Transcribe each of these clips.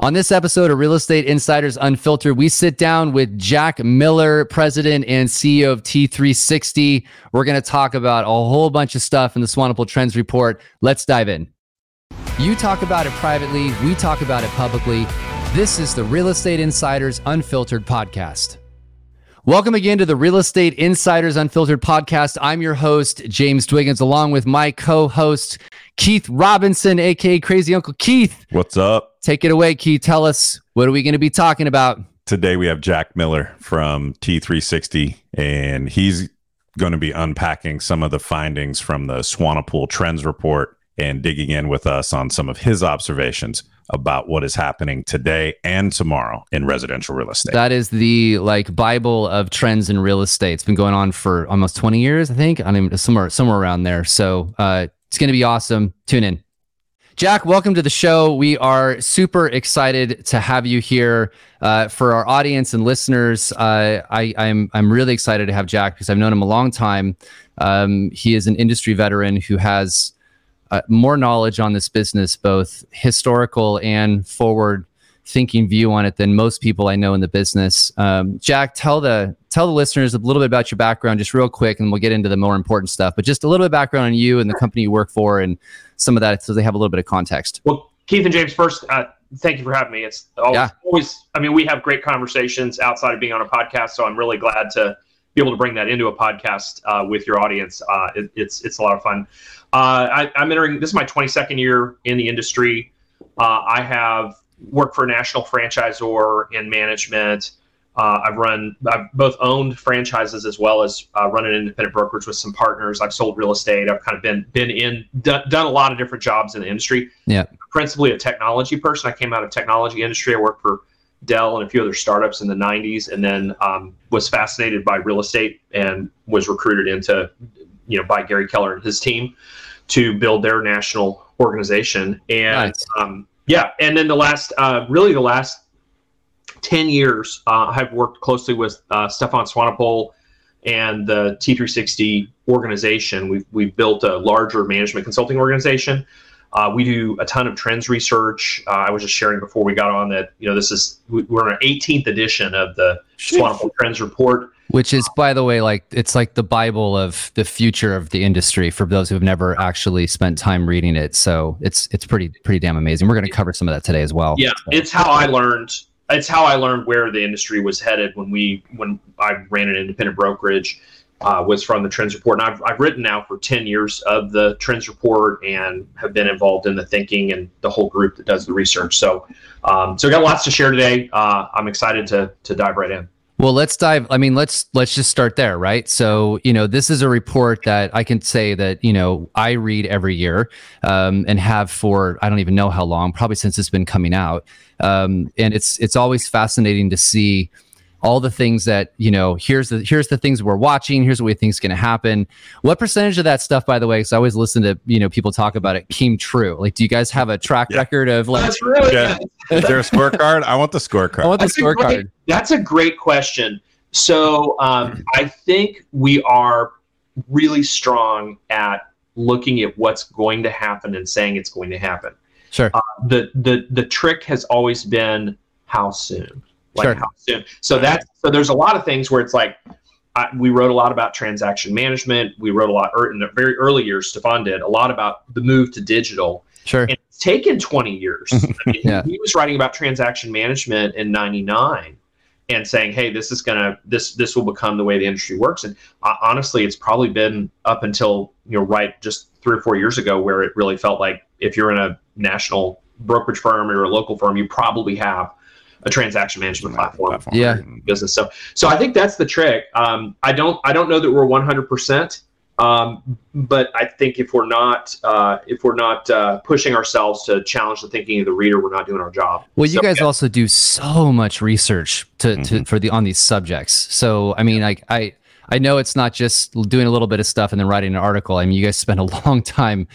On this episode of Real Estate Insiders Unfiltered, we sit down with Jack Miller, president and CEO of T3 Sixty. We're going to talk about a whole bunch of stuff in the Swanepoel Trends Report. Let's dive in. You talk about it privately, we talk about it publicly. This is the Real Estate Insiders Unfiltered podcast. Welcome again to the Real Estate Insiders Unfiltered podcast. I'm your host, James Dwiggins, along with my co host, Keith Robinson, aka Crazy Uncle Keith. What's up? Take it away, Key. Tell us what are we going to be talking about? Today we have Jack Miller from T3 Sixty, and he's going to be unpacking some of the findings from the Swanepoel Trends Report and digging in with us on some of his observations about what is happening today and tomorrow in residential real estate. That is the like Bible of trends in real estate. It's been going on for almost 20 years, I think. I mean, somewhere somewhere around there. So uh, it's going to be awesome. Tune in. Jack, welcome to the show. We are super excited to have you here. Uh, for our audience and listeners, uh, I, I'm I'm really excited to have Jack because I've known him a long time. Um, he is an industry veteran who has uh, more knowledge on this business, both historical and forward thinking view on it than most people I know in the business. Um, Jack, tell the tell the listeners a little bit about your background, just real quick, and we'll get into the more important stuff. But just a little bit of background on you and the company you work for, and some of that, so they have a little bit of context. Well, Keith and James, first, uh, thank you for having me. It's always, yeah. always, I mean, we have great conversations outside of being on a podcast, so I'm really glad to be able to bring that into a podcast uh, with your audience. Uh, it, it's it's a lot of fun. Uh, I, am entering. This is my 22nd year in the industry. Uh, I have worked for a national franchisor in management. Uh, I've run, I've both owned franchises as well as uh, run an independent brokerage with some partners. I've sold real estate. I've kind of been been in, done, done a lot of different jobs in the industry. Yeah, principally a technology person. I came out of technology industry. I worked for Dell and a few other startups in the 90s, and then um, was fascinated by real estate and was recruited into, you know, by Gary Keller and his team to build their national organization. And nice. um, yeah, and then the last, uh, really the last 10 years, uh, I've worked closely with uh, Stefan Swanepoel and the T3 Sixty organization. We've, we've built a larger management consulting organization. Uh, we do a ton of trends research. Uh, I was just sharing before we got on that you know this is we're in our 18th edition of the Swanepoel Trends Report, which is by the way like it's like the Bible of the future of the industry for those who have never actually spent time reading it. So it's it's pretty pretty damn amazing. We're going to cover some of that today as well. Yeah, so. it's how I learned. It's how I learned where the industry was headed when we when I ran an independent brokerage uh, was from the Trends Report. And I've, I've written now for 10 years of the Trends Report and have been involved in the thinking and the whole group that does the research. So, um, so got lots to share today. Uh, I'm excited to, to dive right in. Well, let's dive. I mean, let's let's just start there, right? So, you know, this is a report that I can say that you know I read every year um, and have for I don't even know how long, probably since it's been coming out. Um, and it's it's always fascinating to see all the things that you know here's the here's the things we're watching here's what we think is going to happen. What percentage of that stuff by the way because i always listen to you know people talk about it came true? Like do you guys have a track yeah. record of like that's really yeah. is there a scorecard? I want the scorecard. I want the that's scorecard. a that's a great question. So um, i think we are really strong at looking at what's going to happen and saying it's going to happen. Sure. Uh, the the the trick has always been how soon like sure. how soon. So that's so there's a lot of things where it's like I, we wrote a lot about transaction management. We wrote a lot er, in the very early years. Stefan did a lot about the move to digital. Sure. And it's taken 20 years. I mean, yeah. He was writing about transaction management in 99 and saying, "Hey, this is gonna this this will become the way the industry works." And uh, honestly, it's probably been up until you know right just three or four years ago where it really felt like if you're in a national brokerage firm or a local firm, you probably have a transaction management platform, platform yeah business so so i think that's the trick um, i don't i don't know that we're 100% um, but I think if we're not uh, if we're not uh, pushing ourselves to challenge the thinking of the reader, we're not doing our job. Well, you so, guys yeah. also do so much research to, mm-hmm. to for the on these subjects. So I mean, like I I know it's not just doing a little bit of stuff and then writing an article. I mean, you guys spend a long time,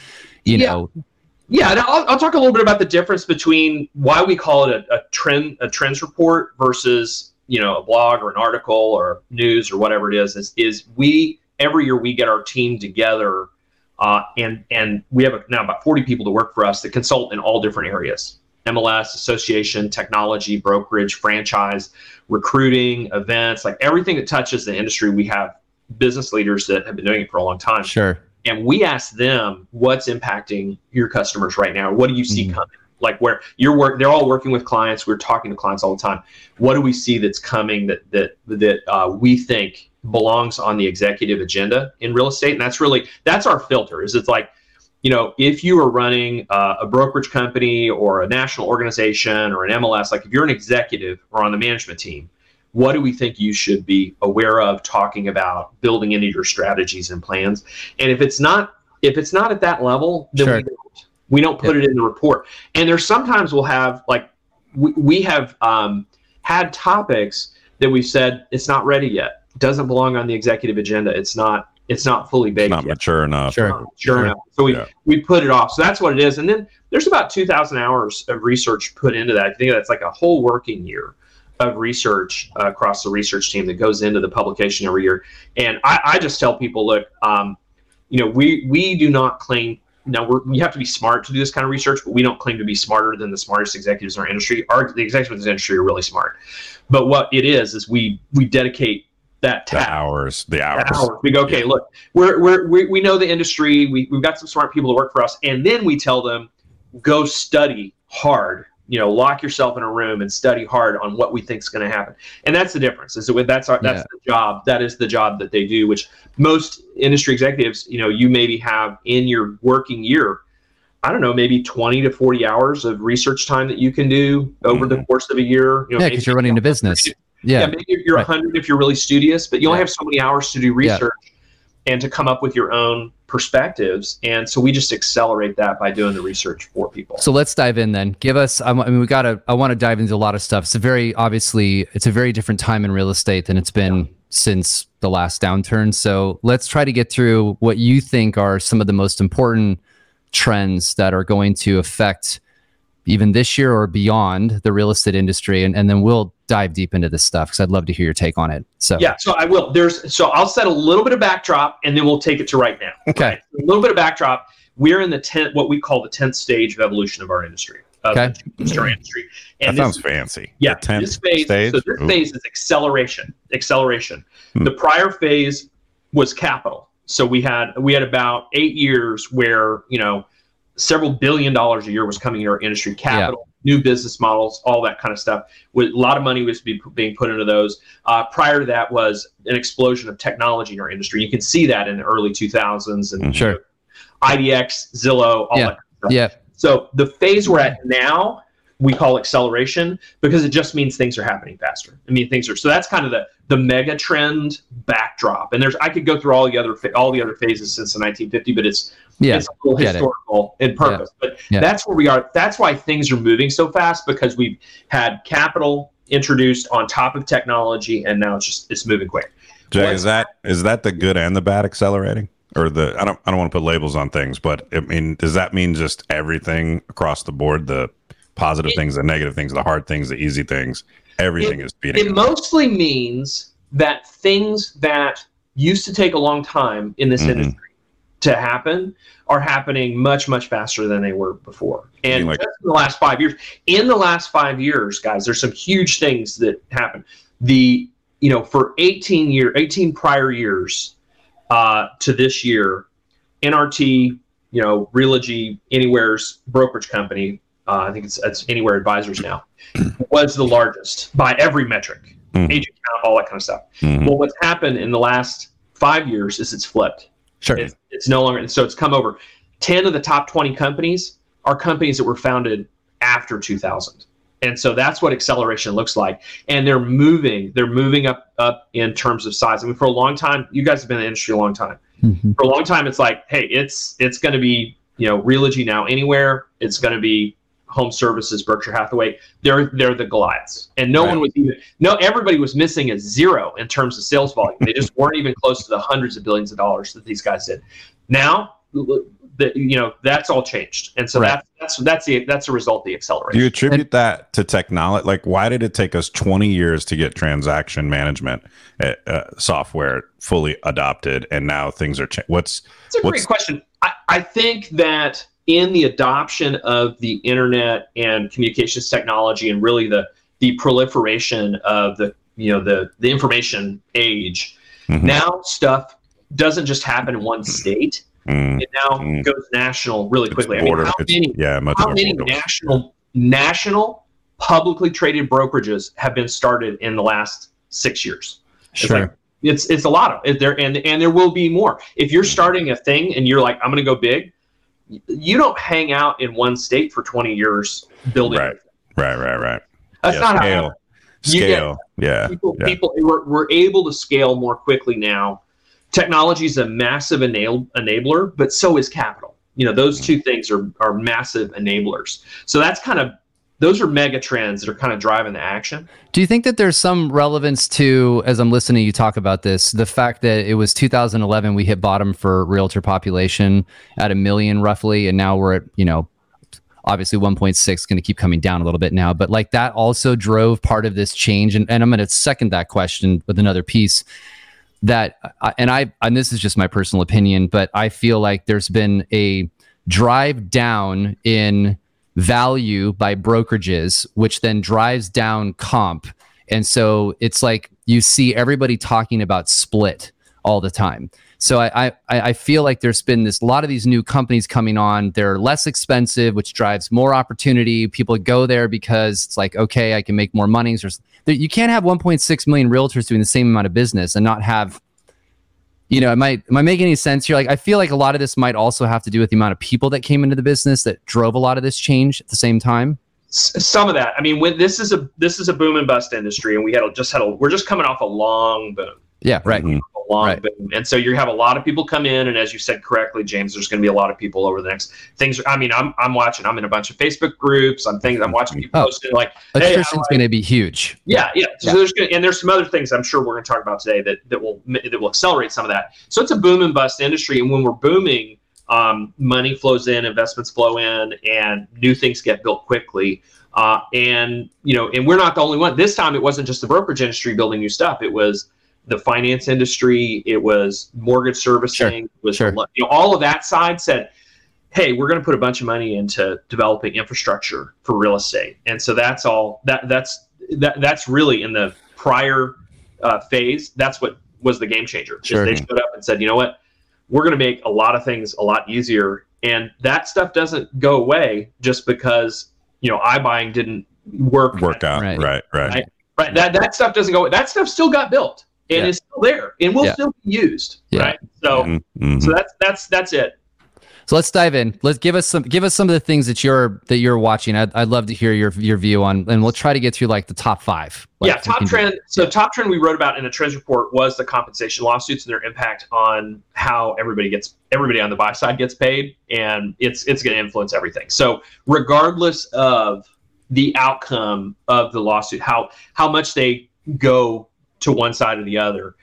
you yeah. know, yeah, I'll, I'll talk a little bit about the difference between why we call it a, a trend a trends report versus you know a blog or an article or news or whatever it is. Is, is we every year we get our team together, uh, and and we have a, now about forty people to work for us that consult in all different areas. MLS, association, technology, brokerage, franchise, recruiting, events, like everything that touches the industry. We have business leaders that have been doing it for a long time. Sure. And we ask them what's impacting your customers right now. What do you see Mhm. coming? Like where you're work, they're all working with clients. We're talking to clients all the time. What do we see that's coming that that that uh, we think belongs on the executive agenda in real estate? And that's really that's our filter. Is it's like you know, if you are running uh, a brokerage company or a national organization or an MLS, like if you're an executive or on the management team, what do we think you should be aware of, talking about, building into your strategies and plans? And if it's not, if it's not at that level, then Sure. we don't. We don't put it in the report. And there's sometimes we'll have like we, we have um, had topics that we've said it's not ready yet. It doesn't belong on the executive agenda. It's not. It's not fully baked Not yet mature enough. Sure. sure, sure enough. So we Yeah. we put it off. So that's what it is. And then there's about 2,000 hours of research put into that. I think that's like a whole working year of research uh, across the research team that goes into the publication every year. And I, I just tell people, look, um, you know, we we do not claim. Now we're, we have to be smart to do this kind of research, but we don't claim to be smarter than the smartest executives in our industry. Our the executives in this industry are really smart, but what it is is we we dedicate that The hours. The hours. hours. We go, okay, look, we're, we're, we we know the industry. We, we've got some smart people to work for us. And then we tell them, go study hard. You know, lock yourself in a room and study hard on what we think is going to happen. And that's the difference. Is that that's our, that's Yeah. the job. That is the job that they do. Which most industry executives, you know, you maybe have in your working year. I don't know, maybe 20 to 40 hours of research time that you can do over the mm-hmm. course of a year. You know, Yeah, because you're running a business. yeah, Yeah. maybe you're Right. 100 if you're really studious, but you only Yeah. have so many hours to do research and to come up with your own perspectives. And so we just accelerate that by doing the research for people. So let's dive in then. Give us. I mean, we got to. I want to dive into a lot of stuff. It's a very obviously. It's a very different time in real estate than it's been since the last downturn. So let's try to get through what you think are some of the most important trends that are going to affect even this year or beyond the real estate industry, and and then we'll dive deep into this stuff because I'd love to hear your take on it. So Yeah, so I will. There's so I'll set a little bit of backdrop and then we'll take it to right now. Okay. Right? A little bit of backdrop. We're in the tenth, what we call the tenth stage of evolution of our industry, of Okay. the insurance industry. That this, sounds fancy. Yeah, The 10th this phase. stage? So this Ooh. phase is acceleration. Acceleration. Hmm. The prior phase was capital. So we had we had about eight years where you know several billion dollars a year was coming into our industry. Capital, new business models, all that kind of stuff. With a lot of money was be, being put into those. Uh, prior to that was an explosion of technology in our industry. You can see that in the early 2000s and Mhm. Sure. IDX, Zillow, all Yeah. that. Kind of stuff. yeah, So the phase we're at now, we call acceleration because it just means things are happening faster. I mean, things are so that's kind of the the mega trend backdrop. And there's I could go through all the other all the other phases since the 1950, but it's yeah, it's a little it. historical in purpose. But Yeah. that's where we are. That's why things are moving so fast because we've had capital introduced on top of technology, and now it's just it's moving quick. Jay, What- is that is that the good and the bad accelerating? Or the I don't I don't want to put labels on things, but I mean, does that mean just everything across the board, the positive It- things, the negative things, the hard things, the easy things, everything is speeding It up. mostly means that things that used to take a long time in this Mhm. industry to happen are happening much much faster than they were before. And like- just in the last five years, in the last five years, guys, there's some huge things that happen. The you know for 18 year 18 prior years uh, to this year, NRT, you know, Realogy Anywhere's brokerage company, uh, I think it's, it's Anywhere Advisors now, was the largest by every metric, Mhm. agent count, all that kind of stuff. Mhm. Well, what's happened in the last five years is it's flipped. Sure. It's, it's no longer, and so it's come over. 10 of the top 20 companies are companies that were founded after 2000. And so that's what acceleration looks like. And they're moving, they're moving up, up in terms of size. I mean, for a long time, you guys have been in the industry a long time Mhm. for a long time it's like hey it's it's going to be you know realogy now anywhere it's going to be home services berkshire hathaway they're they're the goliaths and no Right. one was even no everybody was missing a zero in terms of sales volume they just weren't even close to the hundreds of billions of dollars that these guys did now the, you know that's all changed and so Right. that's that's that's the that's a result of the Do acceleration you attribute that to technology? Like, why did it take us 20 years to get transaction management uh, uh, software fully adopted, and now things are changing? What's It's a great question. I, I think that in the adoption of the internet and communications technology and really the the proliferation of the you know the the information age Mhm. now stuff doesn't just happen in one state Mm. it now Mm. goes national really It's quickly i mean how many yeah, much how many national national publicly traded brokerages have been started in the last six years It's Sure. like- it's it's a lot of it there and and there will be more if you're starting a thing and you're like i'm going to go big you don't hang out in one state for 20 years building Right. Right, right, right. that's Yeah, not how scale. Get- Scale. yeah. people yeah. people we're, we're able to scale more quickly now technology is a massive enable, enabler but so is capital you know those mm. two things are are massive enablers so that's kind of those are mega trends that are kind of driving the action. Do you think that there's some relevance to, as I'm listening you talk about this, the fact that it was 2011 we hit bottom for realtor population at a million roughly, and now we're at you know obviously 1.6 going to keep coming down a little bit now, but like that also drove part of this change, and, and I'm going to second that question with another piece that, uh, and I and this is just my personal opinion, but I feel like there's been a drive down in value by brokerages, which then drives down comp. And so it's like you see everybody talking about split all the time. So I, I I feel like there's been this a lot of these new companies coming on. They're less expensive, which drives more opportunity. People go there because it's like okay, I can make more money. You can't have 1.6 million realtors doing the same amount of business and not have you know, am I am I making any sense here? Like, I feel like a lot of this might also have to do with the amount of people that came into the business that drove a lot of this change at the same time. Some of that i mean when this is a this is a boom and bust industry and we had a, just had a we're just coming off a long boom Yeah, right. Mhm. Long Right. boom. And so you have a lot of people come in, and as you said correctly, James, there's going to be a lot of people over the next things. I mean, I'm I'm watching. I'm in a bunch of Facebook groups. I'm thinking. I'm watching people Oh. posting like, Hey, Attrition's going to be huge. yeah, yeah. So Yeah. there's gonna, and there's some other things I'm sure we're going to talk about today that that will that will accelerate some of that. So it's a boom and bust industry, and when we're booming, um, money flows in, investments flow in, and new things get built quickly. Uh, and you know, and we're not the only one. This time, it wasn't just the brokerage industry building new stuff. It was the finance industry. It was mortgage servicing. It was Sure. you know all of that side said, "Hey, we're going to put a bunch of money into developing infrastructure for real estate." And so that's all. That that's that that's really in the prior uh, phase. That's what was the game changer. Sure. They showed up and said, "You know what? We're going to make a lot of things a lot easier." And that stuff doesn't go away just because you know iBuying didn't work. Work out. Right. Right, right. Right. Right. That that stuff doesn't go. That stuff still got built and Yeah. is still there and will Yeah. still be used. Yeah. Right. So Mhm, mhm. so that's that's that's it. So let's dive in. Let's give us some give us some of the things that you're that you're watching. I'd, I'd love to hear your your view on, and we'll try to get through like the top five. Like, yeah, top can do- trend. So top trend we wrote about in the trends report was the compensation lawsuits and their impact on how everybody gets everybody on the buy side gets paid, and it's it's going to influence everything. So regardless of the outcome of the lawsuit, how how much they go to one side or the other,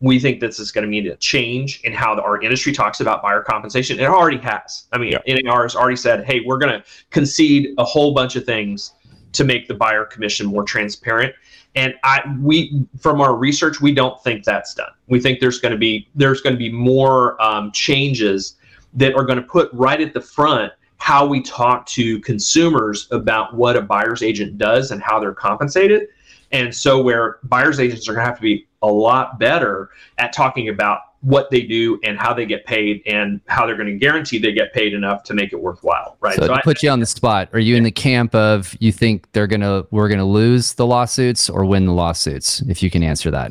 we think this is going to mean a change in how the, our industry talks about buyer compensation. It already has. I mean, NAR has already said, hey, we're going to concede a whole bunch of things to make the buyer commission more transparent. And I we from our research, we don't think that's done. We think there's going to be there's going to be more um, changes that are going to put right at the front how we talk to consumers about what a buyer's agent does and how they're compensated. And so, where buyer's agents are going to have to be a lot better at talking about what they do and how they get paid and how they're going to guarantee they get paid enough to make it worthwhile. Right. So, to I- put you on the spot, are you in the camp of you think they're gonna we're gonna lose the lawsuits or win the lawsuits? If you can answer that,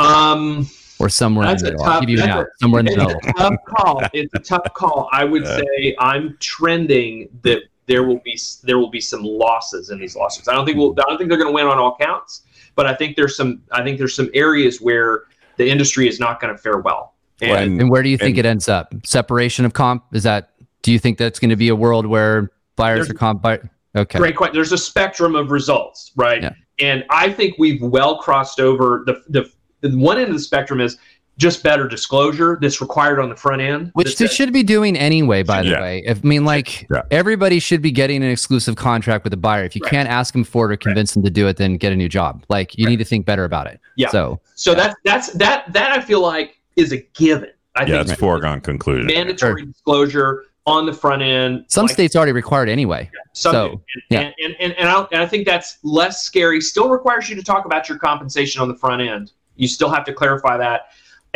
um, or somewhere That's in the middle. I'll tough- give you that's out. Somewhere in the it's middle. a tough call. It's a tough call. I would Yeah. say I'm trending that there will be there will be some losses in these lawsuits. I don't think we'll, I don't think they're going to win on all counts, but I think there's some I think there's some areas where the industry is not going to fare well. And Right. And where do you think and- it ends up? Separation of comp? Is that? Do you think that's going to be a world where buyers are comp? Buy- okay. Great question. There's a spectrum of results, right? Yeah. And I think we've well crossed over the, the the one end of the spectrum is just better disclosure that's required on the front end. Which they should be doing anyway, by the Yeah. way. If, I mean, like Yeah. everybody should be getting an exclusive contract with a buyer. If you Right. can't ask them for it or convince them to do it, then get a new job. Like you Right. need to think better about it. Yeah. So so that's that's that that I feel like is a given. I yeah, think it's foregone conclusion. mandatory disclosure on the front end. Some like- states already required anyway. Some So, do. yeah. and, and, and, and, I, and I think that's less scary. Still requires you to talk about your compensation on the front end. You still have to clarify that.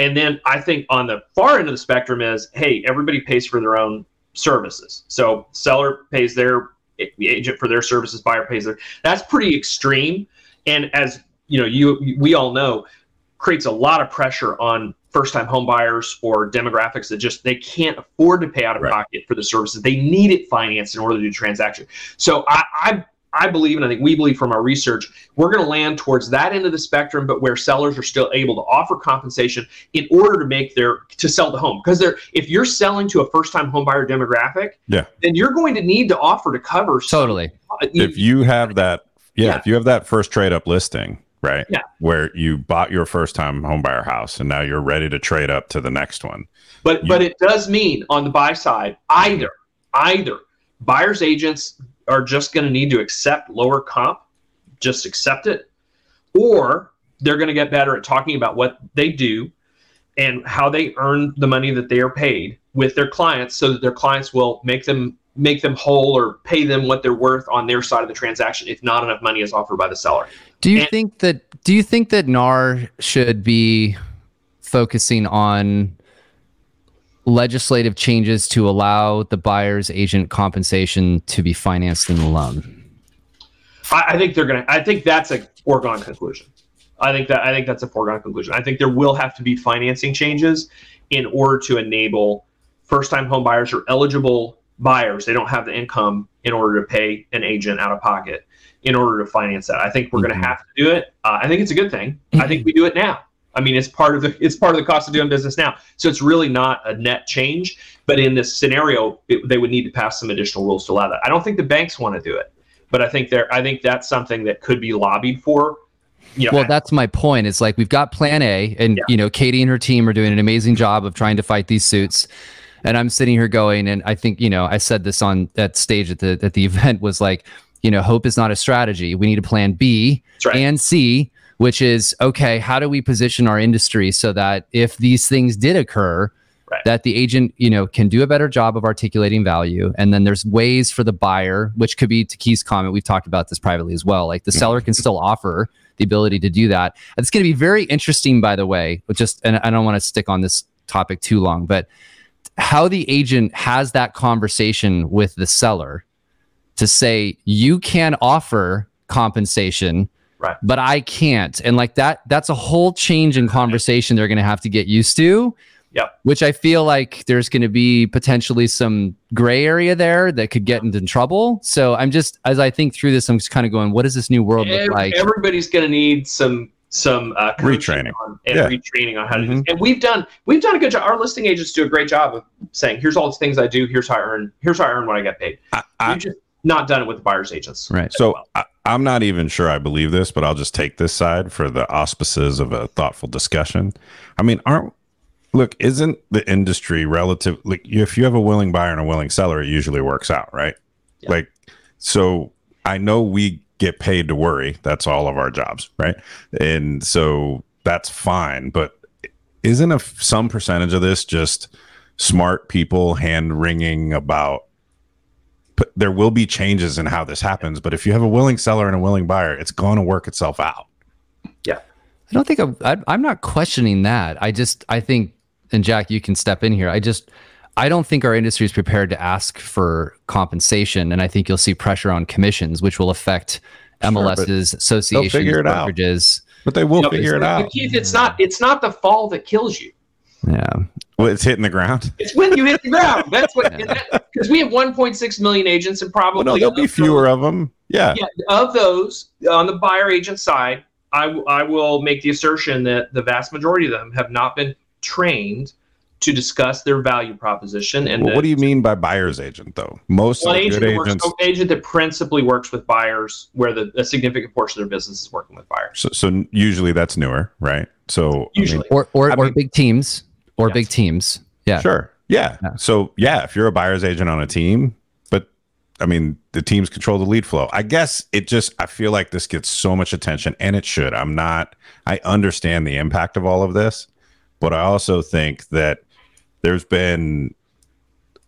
And then I think on the far end of the spectrum is, hey, everybody pays for their own services. So seller pays their agent for their services, buyer pays their. That's pretty extreme. And as you know, you we all know, creates a lot of pressure on first-time home buyers or demographics that just they can't afford to pay out of Right. pocket for the services. They need it financed in order to do transaction. So I, I I believe, and I think we believe from our research, we're going to land towards that end of the spectrum, but where sellers are still able to offer compensation in order to make their to sell the home. Because they're if you're selling to a first-time home buyer demographic, Yeah. then you're going to need to offer to cover Totally. you- if you have that yeah, Yeah. if you have that first trade up listing right Yeah. where you bought your first time home buyer house and now you're ready to trade up to the next one But You- but it does mean on the buy side, either either buyers agents are just going to need to accept lower comp, just accept it, or they're going to get better at talking about what they do and how they earn the money that they are paid with their clients, so that their clients will make them make them whole or pay them what they're worth on their side of the transaction if not enough money is offered by the seller. Do you And- think that do you think that NAR should be focusing on legislative changes to allow the buyer's agent compensation to be financed in the loan? I, I think they're gonna. I think that's a foregone conclusion. I think that I think that's a foregone conclusion. I think there will have to be financing changes in order to enable first-time home buyers or eligible buyers. They don't have the income in order to pay an agent out of pocket in order to finance that. I think we're Mhm. going to have to do it. Uh, I think it's a good thing. I think we do it now. I mean, it's part of the it's part of the cost of doing business now. So it's really not a net change. But in this scenario, it, they would need to pass some additional rules to allow that. I don't think the banks want to do it but I think there I think that's something that could be lobbied for. You know, Well, that's my point. It's like we've got plan A, and Yeah. you know, Katie and her team are doing an amazing job of trying to fight these suits. And I'm sitting here going, and I think, you know, I said this on that stage at the at the event was like, you know, hope is not a strategy. We need a plan B right. and C, which is okay, how do we position our industry so that if these things did occur, Right. that the agent, you know, can do a better job of articulating value. And then there's ways for the buyer, which could be to Keith's comment. We've talked about this privately as well. Like the mm-hmm. seller can still offer the ability to do that. It's going to be very interesting, by the way, but just, and I don't want to stick on this topic too long, but how the agent has that conversation with the seller to say, you can offer compensation Right. but I can't. And like that, that's a whole change in conversation they're going to have to get used to. Yep. Which I feel like there's going to be potentially some gray area there that could get into trouble. So I'm just, as I think through this, I'm just kind of going, what does this new world look like? Everybody's going to need some some uh, Retraining. on, and Yeah. retraining on how to do Mhm. this. And we've done we've done a good job. Our listing agents do a great job of saying, "Here's all the things I do. Here's how I earn. Here's how I earn what I get paid." I, I, We've just not done it with the buyers agents. right. so I, i'm not even sure i believe this but i'll just take this side for the auspices of a thoughtful discussion. I mean aren't look isn't the industry relative like if you have a willing buyer and a willing seller it usually works out right? Yeah. like so i know we get paid to worry. That's all of our jobs right? And so that's fine but isn't a some percentage of this just smart people hand wringing about there will be changes in how this happens but if you have a willing seller and a willing buyer it's going to work itself out Yeah. I don't think I'm, I, I'm not questioning that. I just, I think, and Jack, you can step in here. I just, I don't think our industry is prepared to ask for compensation. And I think you'll see pressure on commissions, which will affect Sure, MLSs, associations, figure it out. brokerages. but they will You know, figure it out Keith, it's not it's not the fall that kills you. Yeah. well, it's hitting the ground It's when you hit the ground. That's what Yeah. Because we have 1.6 million agents and probably well, no there'll be of fewer of them yeah yeah, of those on the buyer agent side, I, w- I will make the assertion that the vast majority of them have not been trained to discuss their value proposition. And Well, what do you mean by buyer's agent though most one of agent, good that agents an agent that principally works with buyers, where the a significant portion of their business is working with buyers. so, so usually that's newer right so I mean, Usually, Or, or, I or mean- big teams or Yes. big teams. Yeah. Sure. Yeah. Yeah. So yeah, if you're a buyer's agent on a team, but I mean the teams control the lead flow. I guess it just I feel like this gets so much attention and it should. I'm not I understand the impact of all of this, but I also think that there's been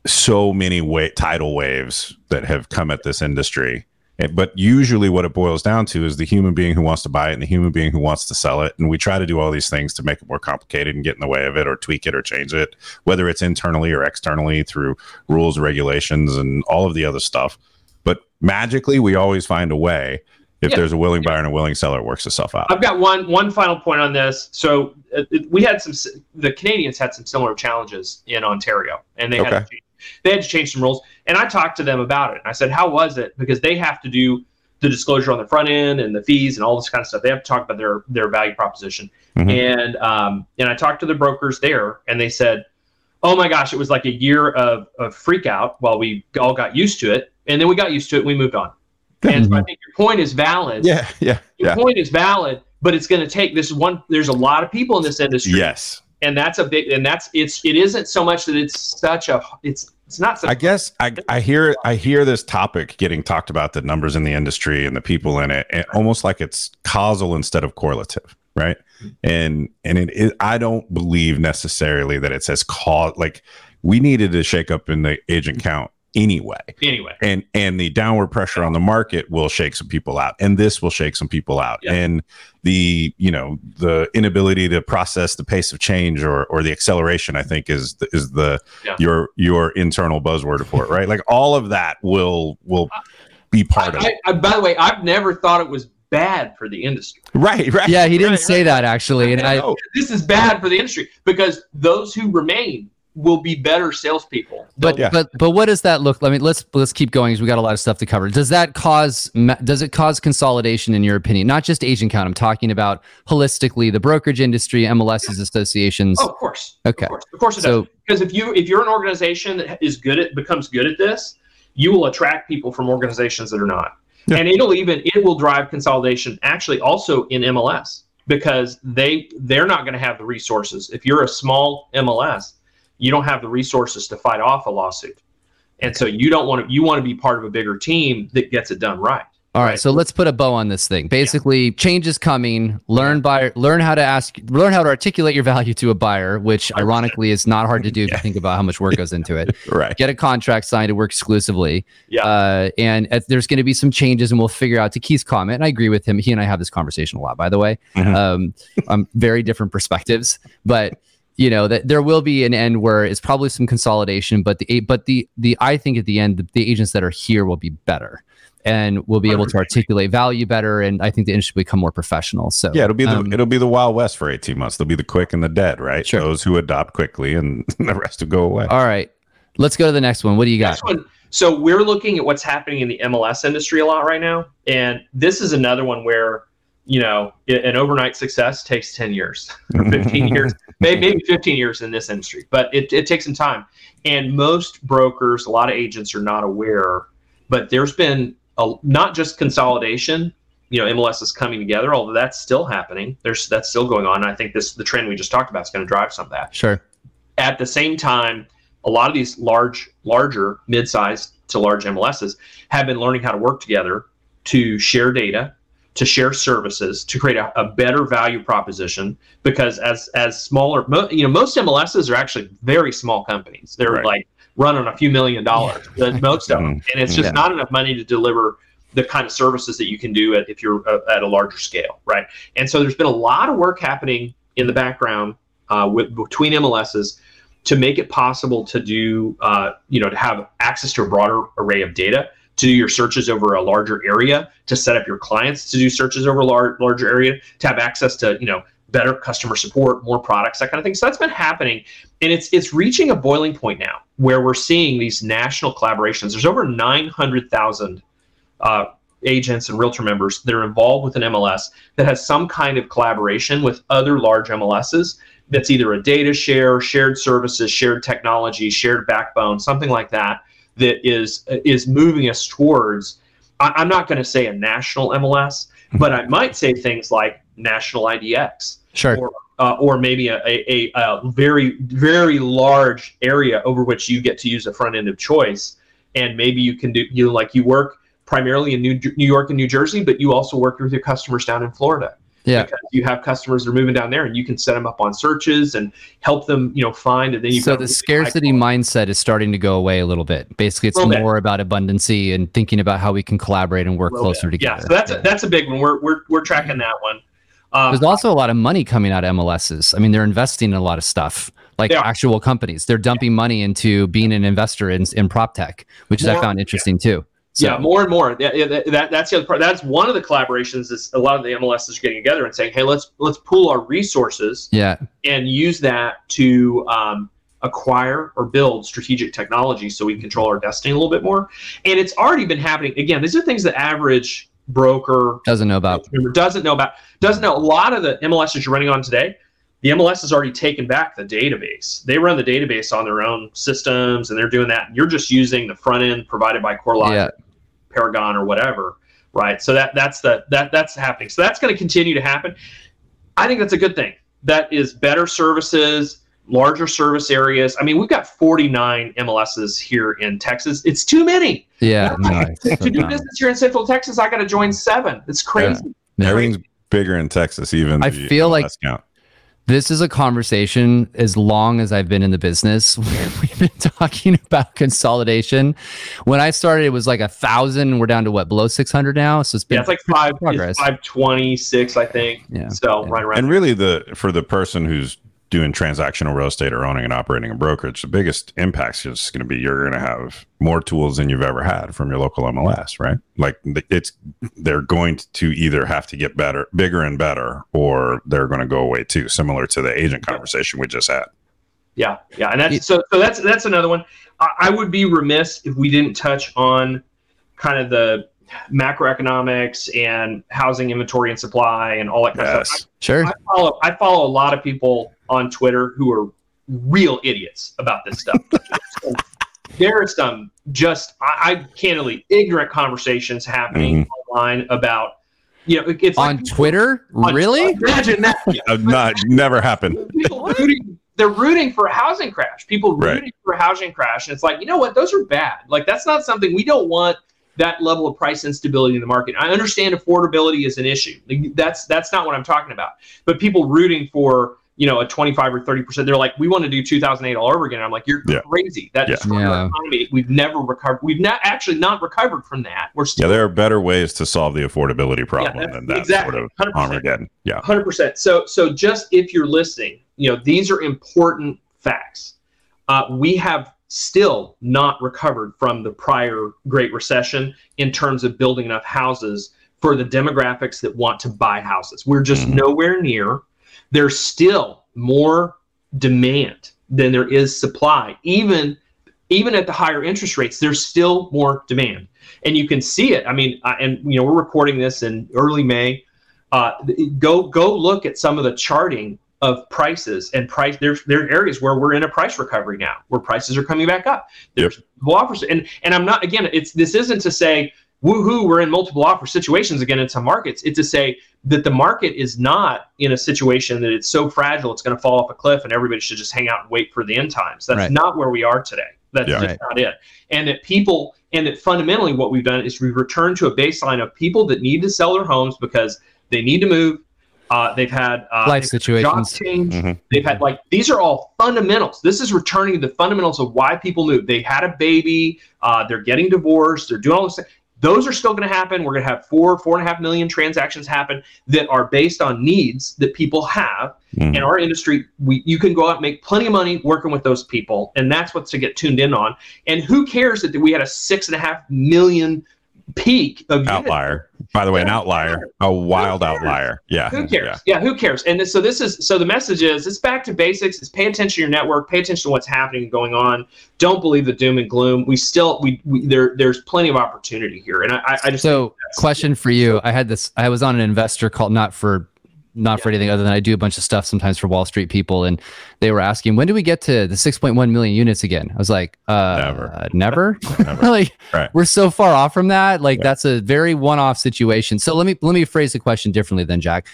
so many wa- tidal waves that have come at this industry. And- But usually, what it boils down to is the human being who wants to buy it and the human being who wants to sell it. And we try to do all these things to make it more complicated and get in the way of it or tweak it or change it, whether it's internally or externally through rules, regulations, and all of the other stuff. But magically, we always find a way if Yeah. there's a willing buyer and a willing seller, it works itself out. I've got one one final point on this. So uh, we had some the Canadians had some similar challenges in Ontario, and they had Okay. change, they had to change some rules. And I talked to them about it. I said, "How was it?" Because they have to do the disclosure on the front end and the fees and all this kind of stuff. They have to talk about their their value proposition. Mhm. And um, and I talked to the brokers there, and they said, "Oh my gosh, it was like a year of of freak out while we all got used to it, and then we got used to it, and we moved on." And so I think your point is valid yeah, yeah, your yeah. point is valid, but it's going to take this one. There's a lot of people in this industry, Yes. And that's a big. And that's it's. It isn't so much that it's such a. It's it's not. Such, I guess I, I hear I hear this topic getting talked about the numbers in the industry and the people in it, and almost like it's causal instead of correlative, right? Mm-hmm. And and it, is I don't believe necessarily that it says cause like we needed to shake up in the agent count anyway anyway. and and the downward pressure on the market will shake some people out and this will shake some people out Yeah. and the you know the inability to process the pace of change or or the acceleration i think is the, is the Yeah. your your internal buzzword for it right like all of that will will be part of I, it I, by the way, I've never thought it was bad for the industry. right right Yeah, he didn't right, say right. that actually, and I. No. This is bad for the industry because those who remain will be better salespeople. But Yeah. but but what does that look? I mean, let's let's keep going because we got a lot of stuff to cover. Does that cause does it cause consolidation in your opinion? Not just agent count. I'm talking about holistically the brokerage industry, MLSs, associations. Oh, of course. Okay. Of course, of course it So- does. Because if you if you're an organization that is good at becomes good at this, you will attract people from organizations that are not, Yeah. and it'll even it will drive consolidation. Actually, also in MLS because they they're not going to have the resources. If you're a small MLS, you don't have the resources to fight off a lawsuit, and so you don't want to you want to be part of a bigger team that gets it done right. All right, so let's put a bow on this thing. Basically, change is coming. Learn by learn how to ask, learn how to articulate your value to a buyer, which ironically is not hard to do if you think about how much work goes into it. right Get a contract signed to work exclusively. Yeah. Uh, and uh, there's going to be some changes, and we'll figure out. To Keith's comment, and I agree with him. He and I have this conversation a lot, by the way. Mhm. Um, um, very different perspectives, but you know that there will be an end where it's probably some consolidation. But the but the the I think at the end the, the agents that are here will be better. And we'll be able to articulate value better, and I think the industry will become more professional. So yeah it'll be the um, it'll be the wild west for 18 months they'll be the quick and the dead right Sure. those who adopt quickly and the rest will go away all right. Let's go to the next one. What do you got? Next one. So we're looking at what's happening in the MLS industry a lot right now, and this is another one where you know an overnight success takes ten years, or fifteen years, maybe, maybe fifteen years in this industry, but it, it takes some time. And most brokers, a lot of agents are not aware, but there's been a, not just consolidation. You know, MLS is coming together, although that's still happening. There's that's still going on. I think this the trend we just talked about is going to drive some of that Sure. at the same time, a lot of these large, larger, mid-sized to large MLSs have been learning how to work together to share data, to share services, to create a, a better value proposition. Because as as smaller, mo, you know, most MLSs are actually very small companies. They're Right. like running a few million dollars, the- most of them, and it's just Yeah. not enough money to deliver the kind of services that you can do at, if you're uh, at a larger scale, right? And so there's been a lot of work happening in the background uh, with between MLSs to make it possible to do, uh, you know, to have access to a broader array of data, to do your searches over a larger area, to set up your clients to do searches over a lar- larger area, to have access to, you know, better customer support, more products, that kind of thing. So that's been happening, and it's it's reaching a boiling point now where we're seeing these national collaborations. There's over 900,000 uh, agents and realtor members that are involved with an MLS that has some kind of collaboration with other large MLSs that's either a data share, shared services, shared technology, shared backbone, something like that, that is is moving us towards. I, I'm not going to say a national MLS, but I might say things like national IDX, Sure. or uh, or maybe a, a, a, a very very large area over which you get to use a front end of choice, and maybe you can do you know, like you work primarily in New, New York and New Jersey, but you also work with your customers down in Florida Yeah. because you have customers that are moving down there, and you can set them up on searches and help them, you know, find. And then you so the scarcity mindset is starting to go away a little bit. Basically, it's Little bit. more about abundancy and thinking about how we can collaborate and work closer bit. together. Yeah, so that's a, that's a big one. We're we're we're tracking that one. Um, There's also a lot of money coming out of MLSs. I mean, they're investing in a lot of stuff, like actual companies. They're dumping money into being an investor in, in prop tech, which is I found interesting too. So, yeah, more and more. Yeah, yeah, that, that, that's the other part. That's one of the collaborations. Is a lot of the MLSs are getting together and saying, "Hey, let's let's pool our resources yeah, and use that to um, acquire or build strategic technology, so we can control our destiny a little bit more." And it's already been happening. Again, these are things that average broker doesn't know about. doesn't know about. Doesn't know a lot of the MLSs you're running on today. The MLS has already taken back the database. They run the database on their own systems, and they're doing that. You're just using the front end provided by CoreLogic, Yeah. Paragon, or whatever, right? So that that's the that that's happening. So that's going to continue to happen. I think that's a good thing. That is better services, larger service areas. I mean, we've got 49 MLSs here in Texas. It's too many. Yeah, no, to do business here in Central Texas, I got to join seven. It's crazy. Everything's bigger in Texas, even I the feel like- count. This is a conversation as long as I've been in the business. We've been talking about consolidation. When I started, it was like a thousand. We're down to what below six hundred now. So it's been Yeah, it's like five, progress. five twenty six, I think. Yeah. So Yeah. right around. And really, the for the person who's doing transactional real estate or owning and operating a brokerage, the biggest impact's is going to be you're going to have more tools than you've ever had from your local MLS, right? Like it's they're going to either have to get better, bigger and better, or they're going to go away too. Similar to the agent conversation we just had. yeah, yeah, and that's so. So that's that's another one. I, I would be remiss if we didn't touch on kind of the macroeconomics and housing inventory and supply and all that kind of stuff. Yes, sure. I follow I follow a lot of people on Twitter who are real idiots about this stuff. there are some just I, I candidly ignorant conversations happening mm-hmm. online about you know it- it's On like Twitter, on- really? imagine that. Not never happened. rooting they're rooting for a housing crash. People Right. rooting for a housing crash and it's like you know what? Those are bad. Like that's not something we don't want that level of price instability in the market. I understand affordability is an issue. Like, that's that's not what i'm talking about. But people rooting for you know a 25 or 30 percent they're like we want to do 2008 all over again i'm like you're Yeah. crazy that Yeah. destroyed our Yeah. economy we've never recovered we've not actually not recovered from that we're Yeah, there are better ways to solve the affordability problem that's- than that exactly, sort of 100%. Armageddon. Yeah. Hundred percent. So, so just if you're listening, you know these are important facts. Uh, we have still not recovered from the prior Great Recession in terms of building enough houses for the demographics that want to buy houses. We're just Mhm. nowhere near. There's still more demand than there is supply, even even at the higher interest rates. There's still more demand, and you can see it. I mean, uh, and you know we're recording this in early May. Uh, go go look at some of the charting of prices and price there's there are areas where we're in a price recovery now where prices are coming back up. There's multiple offers. And and i'm not again it's this isn't to say woohoo we're in multiple offer situations again in some markets it's to say that the market is not in a situation that it's so fragile it's going to fall off a cliff and everybody should just hang out and wait for the end times that's Right. not where we are today that's Yeah. just not it and that people and that fundamentally what we've done is we've returned to a baseline of people that need to sell their homes because they need to move. Uh, they've had uh, Life situations. change. Mhm. They've had like these are all fundamentals. This is returning to the fundamentals of why people move. They had a baby. Uh, they're getting divorced. They're doing all this. Those are still going to happen. We're going to have four, four and a half million transactions happen that are based on needs that people have. Mhm. In our industry, we you can go out and make plenty of money working with those people, and that's what's to get tuned in on. And who cares that we had a six and a half million peak of units? outlier. By the way, an outlier, a wild outlier. Yeah. Who cares? Yeah. who cares? And so this is so the message is it's back to basics. It's pay attention to your network. Pay attention to what's happening and going on. Don't believe the doom and gloom. We still we, we there there's plenty of opportunity here, and I I- I just So, question for you: I had this. I was on an investor call, not for, not for anything other than I do a bunch of stuff sometimes for Wall Street people, and they were asking, when do we get to the 6.1 million units again? I was like, uh, Never. never. Never. like, Right. we're so far off from that. Like, Yeah. that's a very one-off situation. So let me let me phrase the question differently, then, Jack.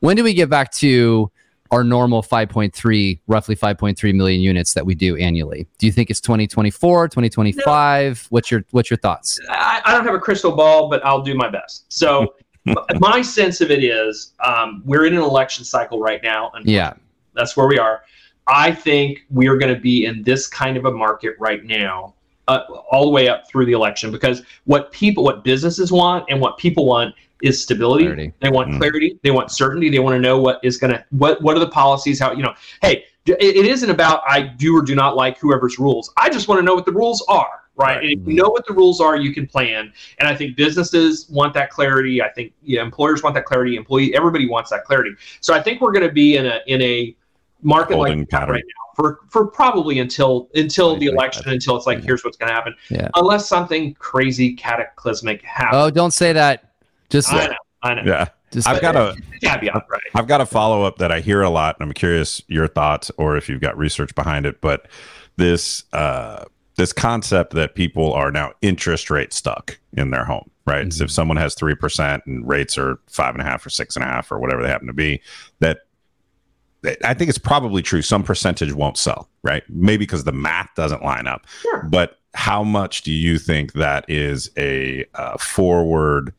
When do we get back to our normal 5.3, roughly 5.3 million units that we do annually? Do you think it's 2024, 2025? What's your what's your thoughts? I, I don't have a crystal ball, but I'll do my best. So my sense of it is um, we're in an election cycle right now, and Yeah. that's where we are. I think we are going to be in this kind of a market right now, uh, all the way up through the election, because what people, what businesses want, and what people want is stability. Clarity. They want Mm. clarity. They want certainty. They want to know what is going to what what are the policies? How you know? Hey, it, it isn't about I do or do not like whoever's rules. I just want to know what the rules are. Right. Right. And if you know what the rules are, you can plan. And I think businesses want that clarity. I think yeah, employers want that clarity. Employee, everybody wants that clarity. So I think we're going to be in a in a market Holding like pattern. right now for for probably until until the 2025. election, until it's like Yeah. here's what's going to happen. Yeah. Unless something crazy cataclysmic happens. Oh, don't say that. Just, I know. I know. Yeah. just I've got a Caveat, right? I've got a follow up that I hear a lot, and I'm curious your thoughts or if you've got research behind it. But this uh, this concept that people are now interest rate stuck in their home, right? So if someone has three percent and rates are five and a half or six and a half or whatever they happen to be, that that- I think it's probably true. Some percentage won't sell, right? Maybe because the math doesn't line up. Sure. But how much do you think that is a uh, forward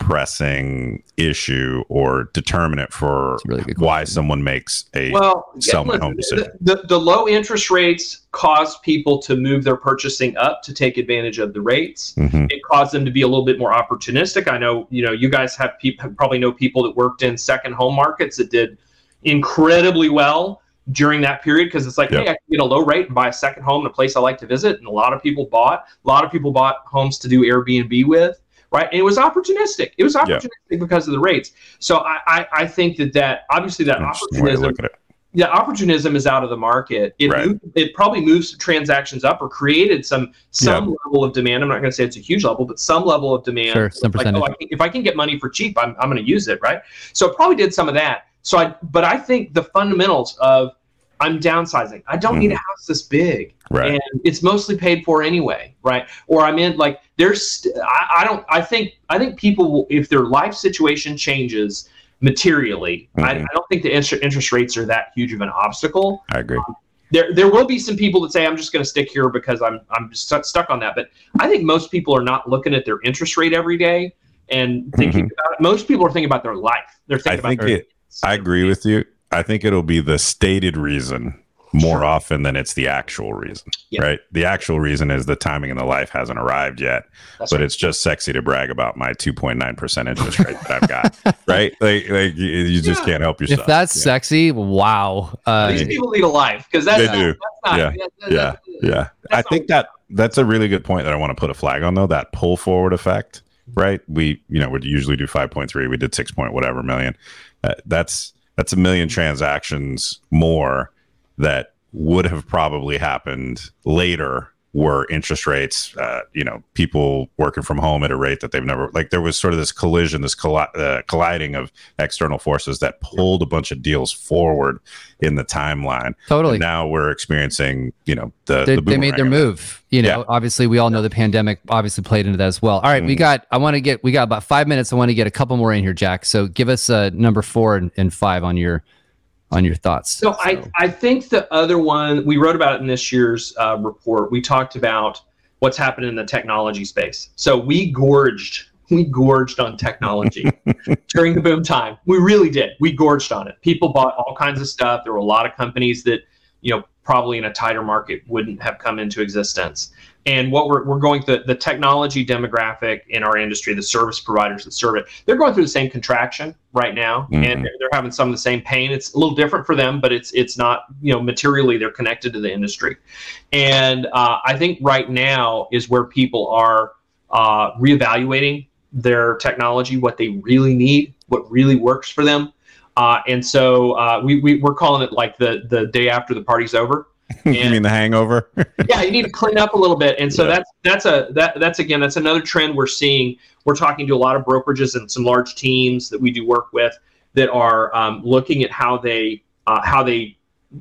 pressing issue or determinant for really why someone makes a Well, sell my home decision. The, the, the low interest rates cause people to move their purchasing up to take advantage of the rates. Mhm. It caused them to be a little bit more opportunistic. I know, you know, you guys have people probably know people that worked in second home markets that did incredibly well during that period because it's like, Yep. hey, I can get a low rate and buy a second home in a place I like to visit. And a lot of people bought. A lot of people bought homes to do Airbnb with. Right, and it was opportunistic. It was Yeah. opportunistic because of the rates. So I, I, I think that that obviously that opportunism look at it. yeah, opportunism is out of the market. It Right. moved, it probably moves transactions up or created some some level of demand. I'm not going to say it's a huge level, but some level of demand. Sure, some Like, oh, I can, if I can get money for cheap, I'm, I'm going to use it, right? So it probably did some of that. So I, but I think the fundamentals of I'm downsizing. I don't need a house this big, Mm-hmm. Right. and it's mostly paid for anyway, right? Or I'm in like there's. st- I, I don't. I think. I think people, will, if their life situation changes materially, I, Mhm. I don't think the interest interest rates are that huge of an obstacle I agree. there there will be some people that say I'm just going to stick here because I'm I'm stuck stuck on that. But I think most people are not looking at their interest rate every day and thinking about it. Most people are thinking about their life. They're Mm-hmm. I thinking think about their it. I agree with you. I think it'll be the stated reason more Sure. often than it's the actual reason. Yeah. Right. The actual reason is the timing in the life hasn't arrived yet, That's but right. it's just sexy to brag about my 2.9% interest rate that I've got. right. Like, like you, you just Yeah. can't help yourself. if that's Yeah. sexy, wow. Uh, these people lead a life because that's, They not- do. that's not Yeah. that- that- Yeah. that- Yeah. I think that that's a really good point that I want to put a flag on though, that pull forward effect, right? We, you know, would usually do 5.3, we did 6 point whatever million. Uh, that's that's a million mm-hmm. transactions more that would have probably happened later were interest rates uh, you know people working from home at a rate that they've never like there was sort of this collision this colli- uh, colliding of external forces that pulled a bunch of deals forward in the timeline totally. and now we're experiencing, you know, the, they, the they made their move. You know, Yeah. obviously, we all know the pandemic obviously played into that as well. All right, we Mhm. got. I want to get. We got about five minutes. I want to get a couple more in here, Jack. So give us uh, number four and, and five on your on your thoughts. So I, I think the other one we wrote about it in this year's uh, report. We talked about what's happened in the technology space. So we gorged, we gorged on technology during the boom time. We really did. We gorged on it. People bought all kinds of stuff. There were a lot of companies that, you know, probably in a tighter market wouldn't have come into existence. And what we're, we're going through, the technology demographic in our industry, the service providers that serve it, they're going through the same contraction right now, Mhm. and they're, they're having some of the same pain. It's a little different for them, but it's it's not you know materially they're connected to the industry. And uh, I think right now is where people are uh, reevaluating their technology, what they really need, what really works for them. Uh, and so uh, we, we we're calling it like the the day after the party's over. you mean the hangover? yeah, you need to clean up a little bit. And so Yeah. that's that's a that that's again that's another trend we're seeing. We're talking to a lot of brokerages and some large teams that we do work with that are um, looking at how they uh, how they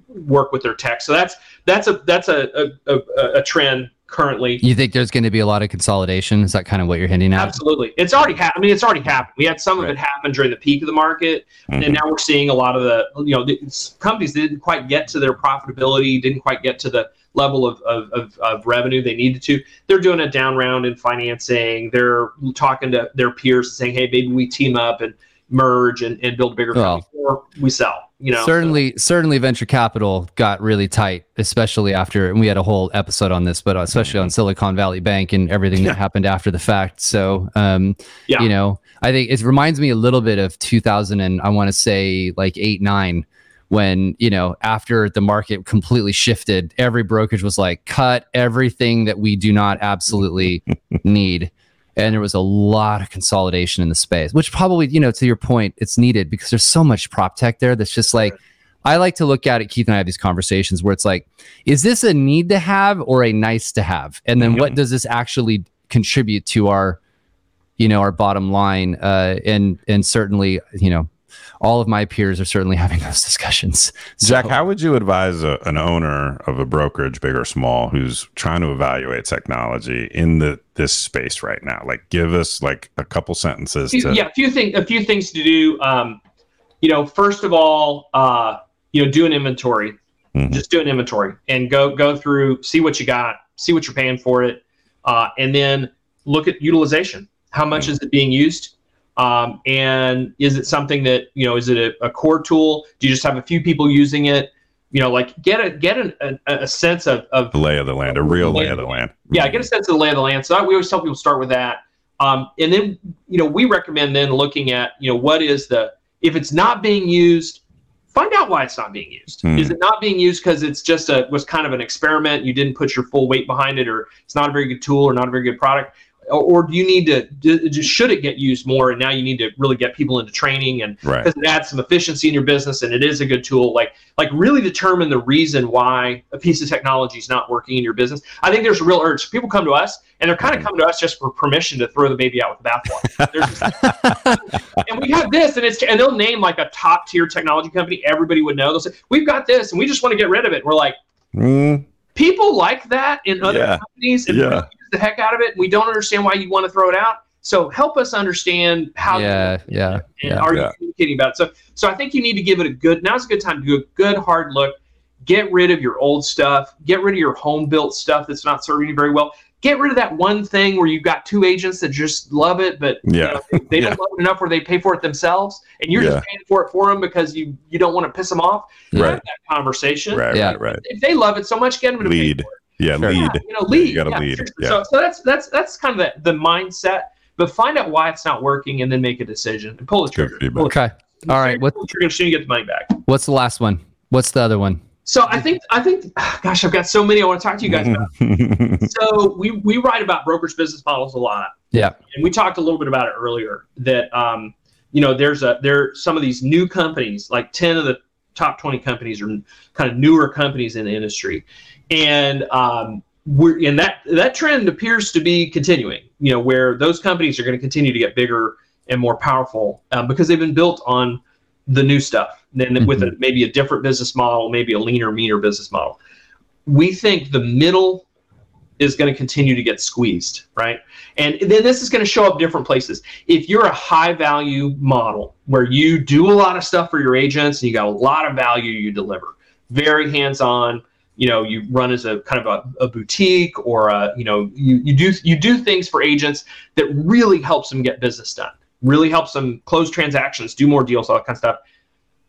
work with their tech. So that's that's a that's a a, a, a trend currently. You think there's going to be a lot of consolidation? Is that kind of what you're hinting at? Absolutely, it's already happened. I mean, it's already happened. We had some of it happen during the peak of the market, Mhm. and now we're seeing a lot of the you know the companies didn't quite get to their profitability, didn't quite get to the level of, of, of, of revenue they needed to. They're doing a down round in financing. They're talking to their peers and saying, hey, maybe we team up and merge and, and build a bigger Well, company or we sell. You know, certainly certainly venture capital got really tight especially after and we had a whole episode on this but especially on silicon valley bank and everything that happened after the fact so um Yeah. you know i think it reminds me a little bit of 2000 and i want to say like 8 9 when you know after the market completely shifted every brokerage was like cut everything that we do not absolutely need and there was a lot of consolidation in the space which probably you know to your point it's needed because there's so much prop tech there that's just like i like to look at it keith and i have these conversations where it's like is this a need to have or a nice to have? And then what does this actually contribute to our you know our bottom line uh and and certainly you know all of my peers are certainly having those discussions Jack, how would you advise a, an owner of a brokerage, big or small, who's trying to evaluate technology in the this space right now? Like, give us like a couple sentences to yeah, a few things, a few things to do. Um, you know, first of all, uh, you know, do an inventory. Mhm. Just do an inventory and go go through, see what you got, see what you're paying for it, uh, and then look at utilization. How much is it being used? Um, and is it something that you know? Is it a, a core tool? Do you just have a few people using it? You know, like get a get an, a, a sense of, of the lay of the land, a real lay of the land. yeah, get a sense of the lay of the land. So that, we always tell people start with that. Um, and then, you know, we recommend then looking at, you know, what is the, if it's not being used, find out why it's not being used. Hmm. Is it not being used because it's just a, was kind of an experiment? You didn't put your full weight behind it, or it's not a very good tool or not a very good product? Or, or do you need to, d- just should it get used more? And now you need to really get people into training and Right. because it adds some efficiency in your business and it is a good tool like like really determine the reason why a piece of technology is not working in your business? I think there's a real urge. People come to us and they're kind of coming to us just for permission to throw the baby out with the bathwater. And we have this and it's and they'll name like a top tier technology company. Everybody would know. They'll say we've got this and we just want to get rid of it. We're like Mm, people like that in other Yeah. companies and Yeah. use the heck out of it and we don't understand why you want to throw it out so help us understand how yeah yeah and yeah are Yeah. you communicating about it? So, so I think you need to give it a good. Now's a good time to do a good hard look. Get rid of your old stuff. Get rid of your home built stuff that's not serving you very well. Get rid of that one thing where you've got two agents that just love it, but you Yeah. know, they, they Yeah. don't love it enough where they pay for it themselves, and you're Yeah. just paying for it for them because you you don't want to piss them off. Right. Have that conversation. right, Yeah. right, right. If they love it so much, get them to Lead. pay for it. Yeah, Sure. lead. Yeah, you know, lead. You gotta yeah, lead. seriously. Yeah. So, so that's that's that's kind of the, the mindset. But find out why it's not working, and then make a decision and pull the Good trigger. feedback. Pull the okay all right what Pull the trigger as soon you get the money back. what's the last one what's the other one So I think I think, gosh, I've got so many I want to talk to you guys about. So we we write about brokerage business models a lot, yeah and we talked a little bit about it earlier. That um, you know, there's a there some of these new companies, like ten of the top twenty companies, are kind of newer companies in the industry, and um, we're and that that trend appears to be continuing. You know, where those companies are going to continue to get bigger and more powerful um, because they've been built on the new stuff, then with a, mm-hmm. maybe a different business model, maybe a leaner, meaner business model. We think the middle is going to continue to get squeezed, right? And then this is going to show up different places. If you're a high value model where you do a lot of stuff for your agents and you got a lot of value you deliver, very hands on, you know, you run as a kind of a, a boutique or a, you know, you, you do you do things for agents that really helps them get business done, really helps them close transactions, do more deals, all that kind of stuff.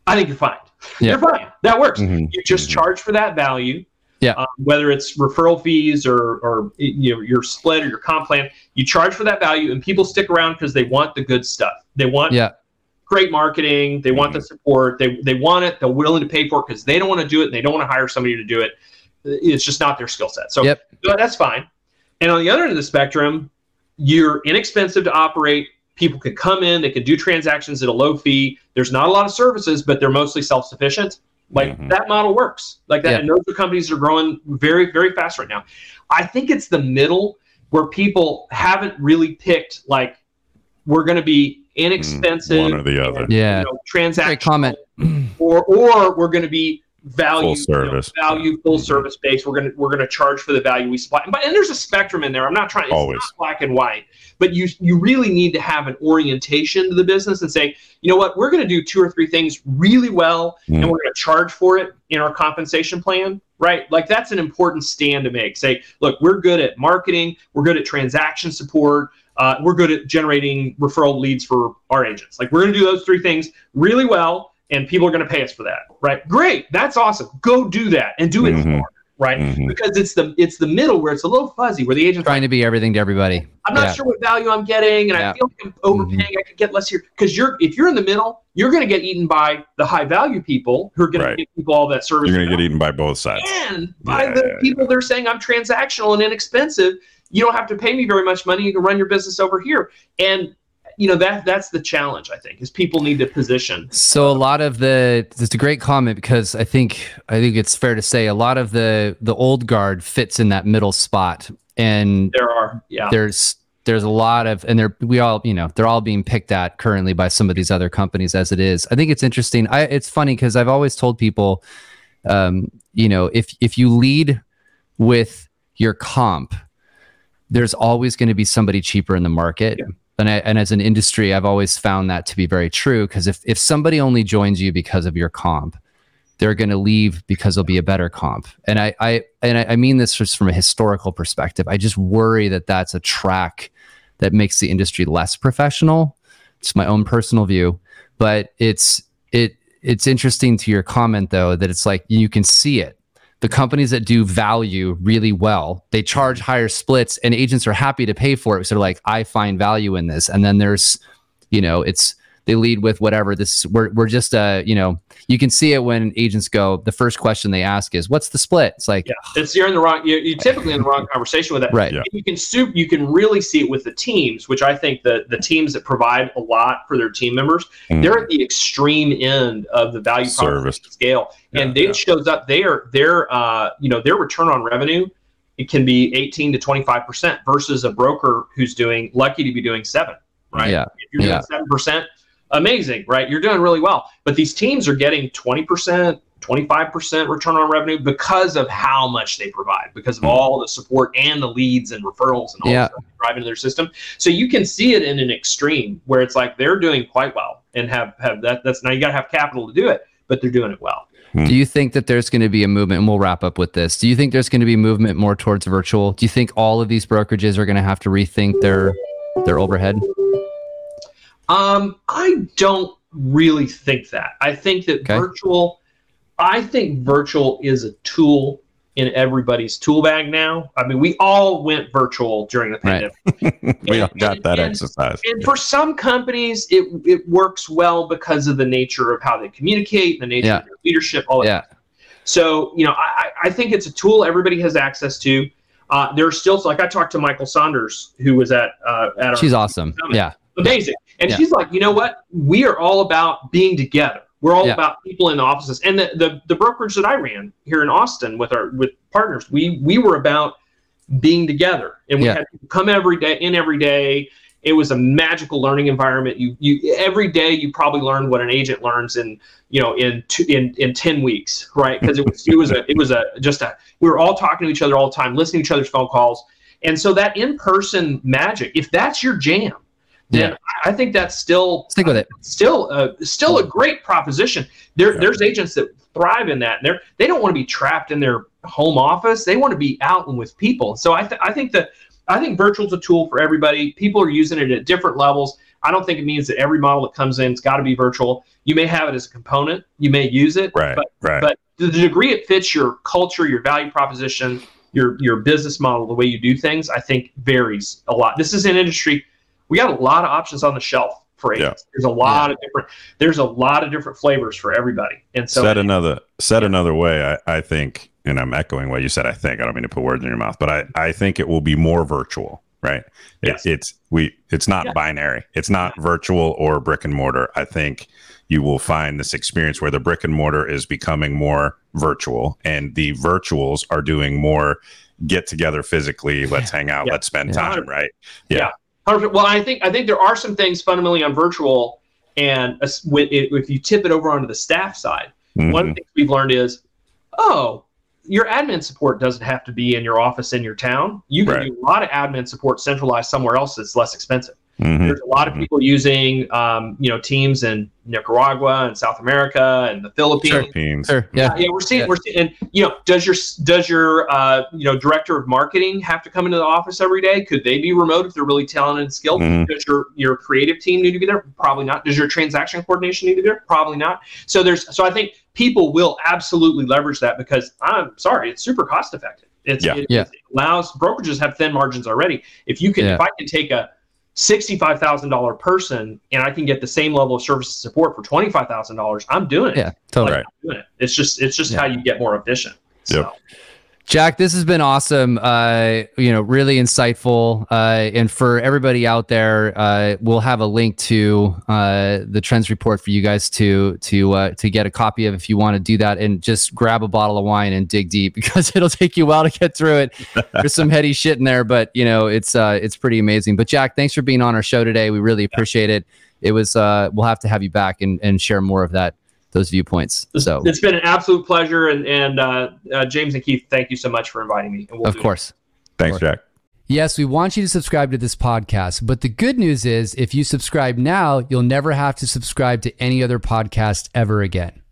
I think you're fine. Yeah. You're fine. That works. Mhm. You just Mhm. charge for that value. Yeah. Um, whether it's referral fees or, or you know your split or your comp plan, you charge for that value, and people stick around because they want the good stuff. They want yeah great marketing. They want the support. They they want it. They're willing to pay for it because they don't want to do it. and They don't want to hire somebody to do it. It's just not their skill set. So Yep. so that's fine. And on the other end of the spectrum, you're inexpensive to operate. People can come in. They can do transactions at a low fee. There's not a lot of services, but they're mostly self-sufficient. Like Mhm. that model works. Like that, Yeah. and those are companies that are growing very, very fast right now. I think it's the middle where people haven't really picked like we're going to be inexpensive, Mm, One or the other. yeah you know, great transactional, comment or or we're going to be value Full service. you know, value full Mhm. service based. We're gonna we're gonna charge for the value we supply. But and there's a spectrum in there. I'm not trying. It's Always. not black and white. But you you really need to have an orientation to the business and say, you know what, we're gonna do two or three things really well, Mm. and we're gonna charge for it in our compensation plan. right? Like that's an important stand to make. Say, look, we're good at marketing, we're good at transaction support, uh, we're good at generating referral leads for our agents. Like we're going to do those three things really well, and people are going to pay us for that, right? Great, that's awesome. Go do that and do it Mhm. hard, right? Mhm. Because it's the it's the middle where it's a little fuzzy, where the agent's Trying to be everything to everybody. I'm not Yeah. sure what value I'm getting, and Yeah. I feel like I'm overpaying. I could get less here because you're if you're in the middle, you're going to get eaten by the high value people who are going Right. to give people all that service, You're going to get eaten by both sides. and by Yeah, the yeah, people they're saying I'm transactional and inexpensive. You don't have to pay me very much money. You can run your business over here, and you know that that's the challenge. I think is people need to position. So a lot of the it's a great comment because I think I think it's fair to say a lot of the the old guard fits in that middle spot and There are yeah there's there's a lot of and they're we all you know they're all being picked at currently by some of these other companies as it is i think it's interesting i it's funny because i've always told people um you know if if you lead with your comp there's always going to be somebody cheaper in the market Yeah. And, I, and as an industry i've always found that to be very true because if, if somebody only joins you because of your comp they're going to leave because there'll be a better comp. And i, I and I, mean this just from a historical perspective. I just worry that that's a track that makes the industry less professional. It's my own personal view but it's it it's interesting to your comment though that it's like you can see it the companies that do value really well they charge higher splits and agents are happy to pay for it. So they're like i find value in this. And then there's you know it's they lead with whatever this we're, we're just uh you know you can see it when agents go the first question they ask is what's the split it's like yeah. It's you're in the wrong. You're, you're typically in the wrong conversation with that. right Yeah. you can soup you can really see it with the teams which i think the the teams that provide a lot for their team members Mhm. they're at the extreme end of the value Service. proposition scale and Yeah, it yeah. shows up their their uh you know their return on revenue it can be 18 to 25 percent versus a broker who's doing lucky to be doing seven right Yeah. if you're doing Yeah. seven percent amazing right you're doing really well but these teams are getting 20 percent 25% return on revenue because of how much they provide, because of Mhm. all the support and the leads and referrals and all Yeah. that stuff they drive into their system. So you can see it in an extreme where it's like they're doing quite well and have, have that. That's now you got to have capital to do it, but they're doing it well. Do you think that there's going to be a movement, and we'll wrap up with this? Do you think there's going to be movement more towards virtual? Do you think all of these brokerages are going to have to rethink their their overhead? Um, I don't really think that. I think that Okay. virtual, I think virtual is a tool in everybody's tool bag now. I mean, we all went virtual during the Right. pandemic. we all And- got that and- exercise. And for some companies, it it works well because of the nature of how they communicate, the nature Yeah. of their leadership, all that. Yeah, So you know, I, I think it's a tool everybody has access to. Uh, there's still like I talked to Michael Saunders, who was at uh, at our she's awesome. Yeah, amazing. And Yeah. she's like, you know what? We are all about being together. We're all Yeah. about people in the offices. And the, the the brokerage that I ran here in Austin with our with partners, we we were about being together. And we Yeah. had people come every day in every day. It was a magical learning environment. You you every day you probably learned what an agent learns in you know in two, in in ten weeks, right? Because it was it was a it was a just a we were all talking to each other all the time, listening to each other's phone calls, and so that in person magic, if that's your jam, then Yeah. I think that's still stick with it. still uh, still a great proposition. There, Yeah. there's agents that thrive in that. And they're they don't want to be trapped in their home office. They want to be out and with people. So I th- I think that I think virtual's a tool for everybody. People are using it at different levels. I don't think it means that every model that comes in has got to be virtual. You may have it as a component. You may use it, Right, but right. but the degree it fits your culture, your value proposition, your your business model, the way you do things, I think varies a lot. This is an industry. We got a lot of options on the shelf for Yeah. agents. There's a lot of different. There's a lot of different flavors for everybody, and so said another said another way, I, I think, and I'm echoing what you said. I think I don't mean to put words in your mouth, but I, I think it will be more virtual, right? It, Yes. It's we it's not Yeah. binary. It's not virtual or brick and mortar. I think you will find this experience where the brick and mortar is becoming more virtual, and the virtuals are doing more get together physically. Let's hang out. Yeah. Let's spend Yeah. time. Right. 100 well, I think I think there are some things fundamentally on virtual, and if you tip it over onto the staff side, one of Mhm. the things we've learned is, oh, your admin support doesn't have to be in your office in your town. You can Right. do a lot of admin support centralized somewhere else that's less expensive. Mhm. There's a lot of Mhm. people using, um, you know, teams in Nicaragua and South America and the Philippines. Philippines. Sure. Yeah, Yeah. yeah, we're seeing, Yeah. we're seeing, and you know, does your does your uh, you know director of marketing have to come into the office every day? Could they be remote if they're really talented and skilled? Mhm. Does your your creative team need to be there? Probably not. Does your transaction coordination need to be there? Probably not. So there's so I think people will absolutely leverage that because I'm sorry, it's super cost effective. It's Yeah. it, Yeah. it allows brokerages have thin margins already. If you can, Yeah. if I can take a sixty-five thousand dollar person and I can get the same level of service and support for twenty-five thousand dollars, I'm doing it Yeah. Totally. like, I'm doing it. It's just it's just Yeah. how you get more efficient. So, Yep. Jack, this has been awesome. Uh, you know, really insightful. Uh, and for everybody out there, uh, we'll have a link to uh, the trends report for you guys to to uh, to get a copy of if you want to do that, and just grab a bottle of wine and dig deep because it'll take you a while to get through it. There's some heady shit in there, but you know, it's uh, it's pretty amazing. But Jack, thanks for being on our show today. We really appreciate it. It was uh, we'll have to have you back and and share more of that those viewpoints. So it's been an absolute pleasure, and and uh, uh, James and Keith, thank you so much for inviting me. And we'll of do it. course. Thanks, Jack. Yes, we want you to subscribe to this podcast, but the good news is if you subscribe now, you'll never have to subscribe to any other podcast ever again.